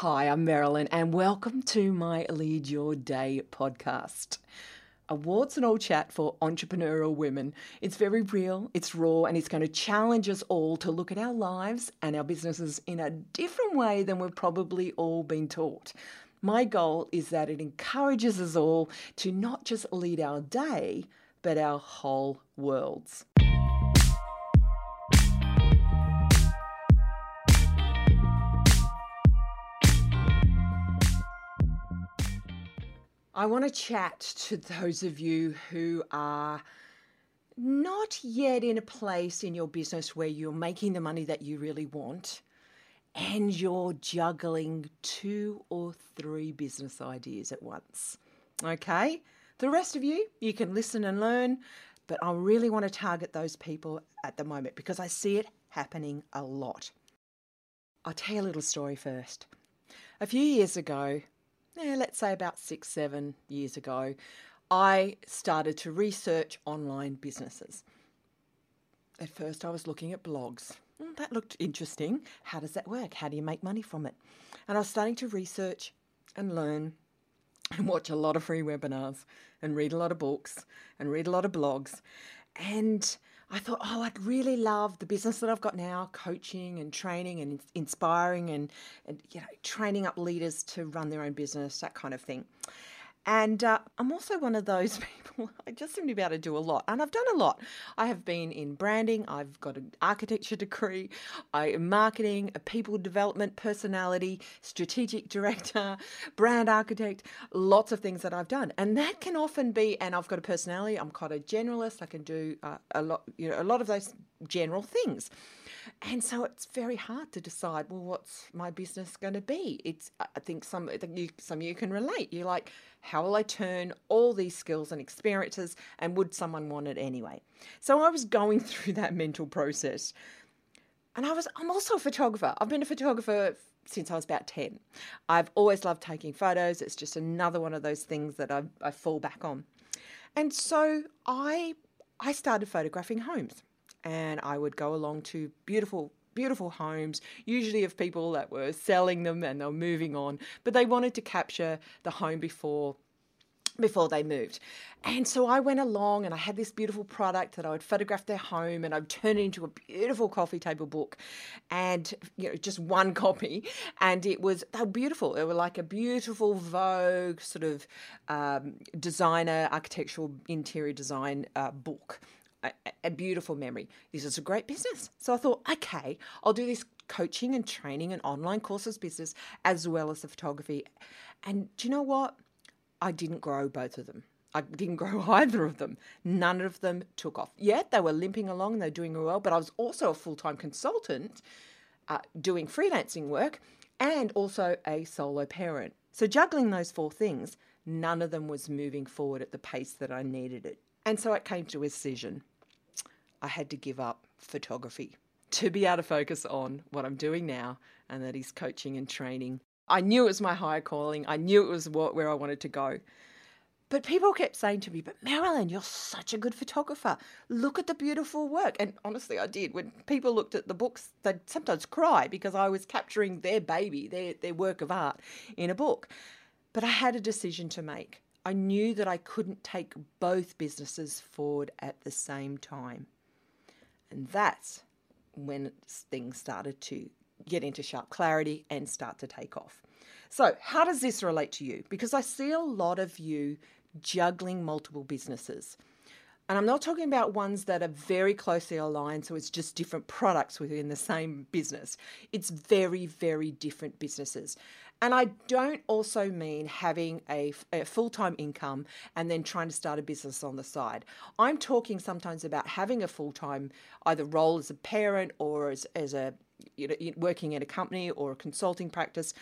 Hi, I'm Marilyn, and welcome to my Lead Your Day podcast. A warts and all chat for entrepreneurial women. It's very real, it's raw, and it's going to challenge us all to look at our lives and our businesses in a different way than we've probably all been taught. My goal is that it encourages us all to not just lead our day, but our whole worlds. I want to chat to those of you who are not yet in a place in your business where you're making the money that you really want and you're juggling two or three business ideas at once. Okay? The rest of you, you can listen and learn, but I really want to target those people at the moment because I see it happening a lot. I'll tell you a little story first. A few years ago, yeah, let's say about six, seven years ago, I started to research online businesses. At first, I was looking at blogs. Hmm, that looked interesting. How does that work? How do you make money from it? And I was starting to research and learn and watch a lot of free webinars and read a lot of books and read a lot of blogs. And I thought, oh, I'd really love the business that I've got now, coaching and training and inspiring and, and you know, training up leaders to run their own business, that kind of thing. And uh, I'm also one of those people, I just seem to be able to do a lot. And I've done a lot. I have been in branding, I've got an architecture degree, I am marketing, a people development personality, strategic director, brand architect, lots of things that I've done. And that can often be, and I've got a personality, I'm quite a generalist, I can do uh, a lot, you know, a lot of those general things. And so it's very hard to decide, well, what's my business going to be? It's, I think some, you, some of you can relate. You're like, how will I turn all these skills and experiences and would someone want it anyway? So I was going through that mental process. And I was, I'm also a photographer. I've been a photographer since I was about 10. I've always loved taking photos. It's just another one of those things that I, I fall back on. And so I, I started photographing homes and I would go along to beautiful beautiful homes, usually of people that were selling them and they were moving on, but they wanted to capture the home before before they moved. And so I went along and I had this beautiful product that I would photograph their home and I'd turn it into a beautiful coffee table book and you know just one copy and it was they were beautiful. They were like a beautiful Vogue sort of um, designer architectural interior design uh, book a, a beautiful memory. This is a great business. So I thought, okay, I'll do this coaching and training and online courses business as well as the photography. And do you know what? I didn't grow both of them. I didn't grow either of them. None of them took off. Yet they were limping along, they're doing well, but I was also a full time consultant uh, doing freelancing work and also a solo parent. So, juggling those four things, none of them was moving forward at the pace that I needed it. And so it came to a decision. I had to give up photography to be able to focus on what I'm doing now, and that is coaching and training. I knew it was my higher calling. I knew it was what, where I wanted to go. But people kept saying to me, But Marilyn, you're such a good photographer. Look at the beautiful work. And honestly, I did. When people looked at the books, they'd sometimes cry because I was capturing their baby, their, their work of art in a book. But I had a decision to make. I knew that I couldn't take both businesses forward at the same time. And that's when things started to get into sharp clarity and start to take off. So, how does this relate to you? Because I see a lot of you juggling multiple businesses. And I'm not talking about ones that are very closely aligned, so it's just different products within the same business. It's very, very different businesses. And I don't also mean having a, a full time income and then trying to start a business on the side. I'm talking sometimes about having a full time either role as a parent or as, as a you know, working in a company or a consulting practice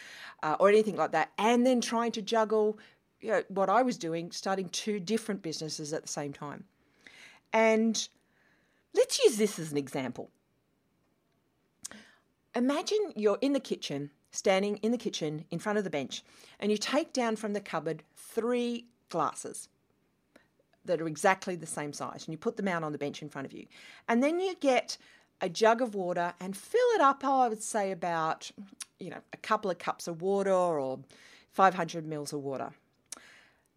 uh, or anything like that, and then trying to juggle you know, what I was doing, starting two different businesses at the same time. And let's use this as an example. Imagine you're in the kitchen standing in the kitchen in front of the bench, and you take down from the cupboard three glasses that are exactly the same size, and you put them out on the bench in front of you. And then you get a jug of water and fill it up, oh, I would say about, you know, a couple of cups of water or 500 mils of water.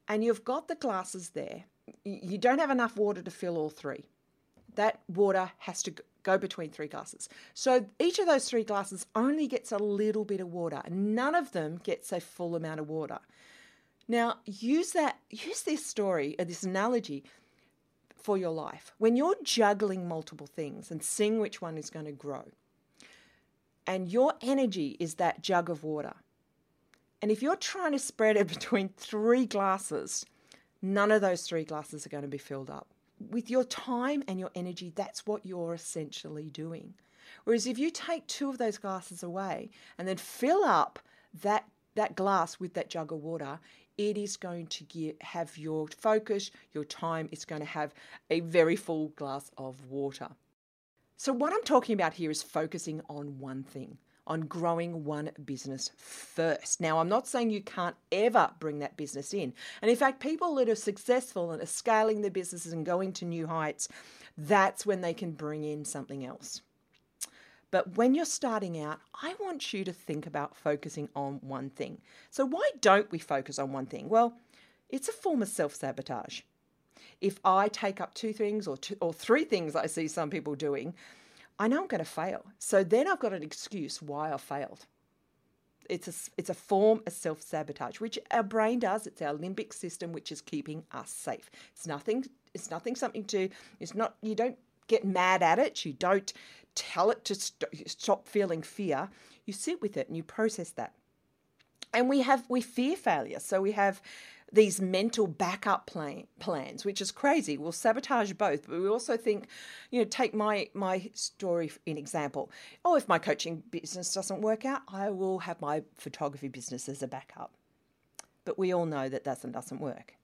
And you've got the glasses there. You don't have enough water to fill all three. That water has to go between three glasses. So each of those three glasses only gets a little bit of water. None of them gets a full amount of water. Now, use that, use this story, or uh, this analogy for your life. When you're juggling multiple things and seeing which one is going to grow, and your energy is that jug of water, and if you're trying to spread it between three glasses, none of those three glasses are going to be filled up. With your time and your energy, that's what you're essentially doing. Whereas if you take two of those glasses away and then fill up that that glass with that jug of water, it is going to get, have your focus, your time, it's going to have a very full glass of water. So, what I'm talking about here is focusing on one thing, on growing one business first. Now, I'm not saying you can't ever bring that business in. And in fact, people that are successful and are scaling their businesses and going to new heights, that's when they can bring in something else. But when you're starting out, I want you to think about focusing on one thing. So, why don't we focus on one thing? Well, it's a form of self sabotage. If I take up two things or, two, or three things I see some people doing, I know I'm going to fail. So then I've got an excuse why I failed. It's a, it's a form of self sabotage, which our brain does. It's our limbic system, which is keeping us safe. It's nothing. It's nothing. Something to. It's not. You don't get mad at it. You don't tell it to st- stop feeling fear. You sit with it and you process that. And we have we fear failure, so we have these mental backup plan, plans, which is crazy. We'll sabotage both, but we also think, you know, take my my story in example. Oh, if my coaching business doesn't work out, I will have my photography business as a backup. But we all know that doesn't doesn't work.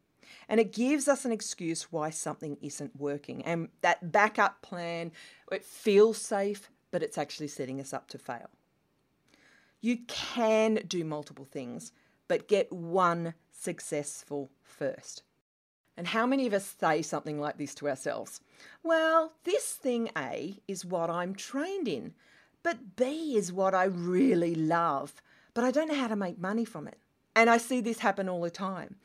And it gives us an excuse why something isn't working. And that backup plan, it feels safe, but it's actually setting us up to fail. You can do multiple things, but get one successful first. And how many of us say something like this to ourselves? Well, this thing A is what I'm trained in, but B is what I really love, but I don't know how to make money from it. And I see this happen all the time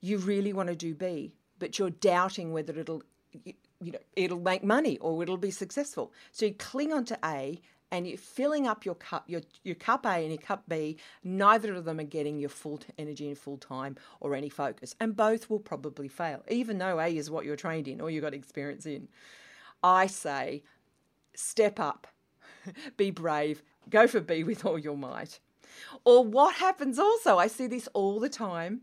you really want to do B, but you're doubting whether it'll you know it'll make money or it'll be successful. So you cling on to A and you're filling up your cup, your, your cup A and your cup B, neither of them are getting your full energy and full time or any focus. And both will probably fail, even though A is what you're trained in or you've got experience in. I say, step up, be brave, go for B with all your might. Or what happens also, I see this all the time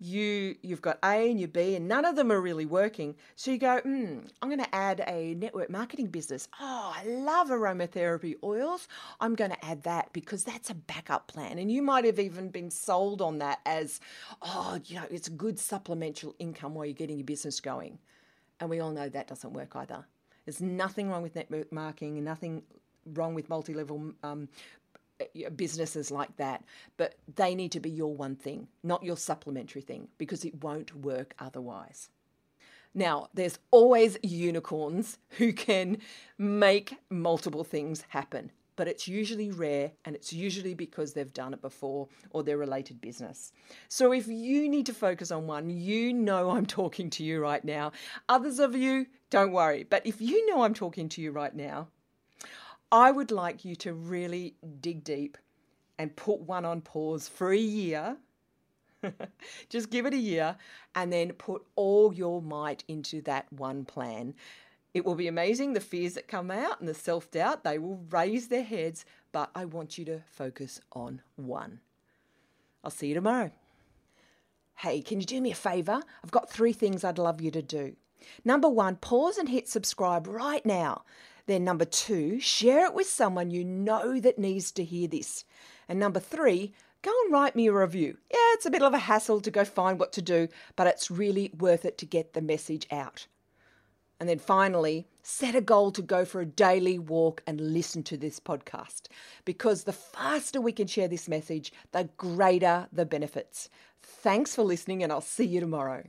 you you've got A and your B, and none of them are really working. So you go, hmm, I'm going to add a network marketing business. Oh, I love aromatherapy oils. I'm going to add that because that's a backup plan. And you might have even been sold on that as, oh, you know, it's a good supplemental income while you're getting your business going. And we all know that doesn't work either. There's nothing wrong with network marketing, nothing wrong with multi-level um, Uh, businesses like that, but they need to be your one thing, not your supplementary thing, because it won't work otherwise. Now, there's always unicorns who can make multiple things happen, but it's usually rare and it's usually because they've done it before or they're related business. So if you need to focus on one, you know I'm talking to you right now. Others of you, don't worry, but if you know I'm talking to you right now, I would like you to really dig deep and put one on pause for a year. Just give it a year and then put all your might into that one plan. It will be amazing. The fears that come out and the self doubt, they will raise their heads, but I want you to focus on one. I'll see you tomorrow. Hey, can you do me a favour? I've got three things I'd love you to do. Number one, pause and hit subscribe right now. Then, number two, share it with someone you know that needs to hear this. And number three, go and write me a review. Yeah, it's a bit of a hassle to go find what to do, but it's really worth it to get the message out. And then finally, set a goal to go for a daily walk and listen to this podcast because the faster we can share this message, the greater the benefits. Thanks for listening, and I'll see you tomorrow.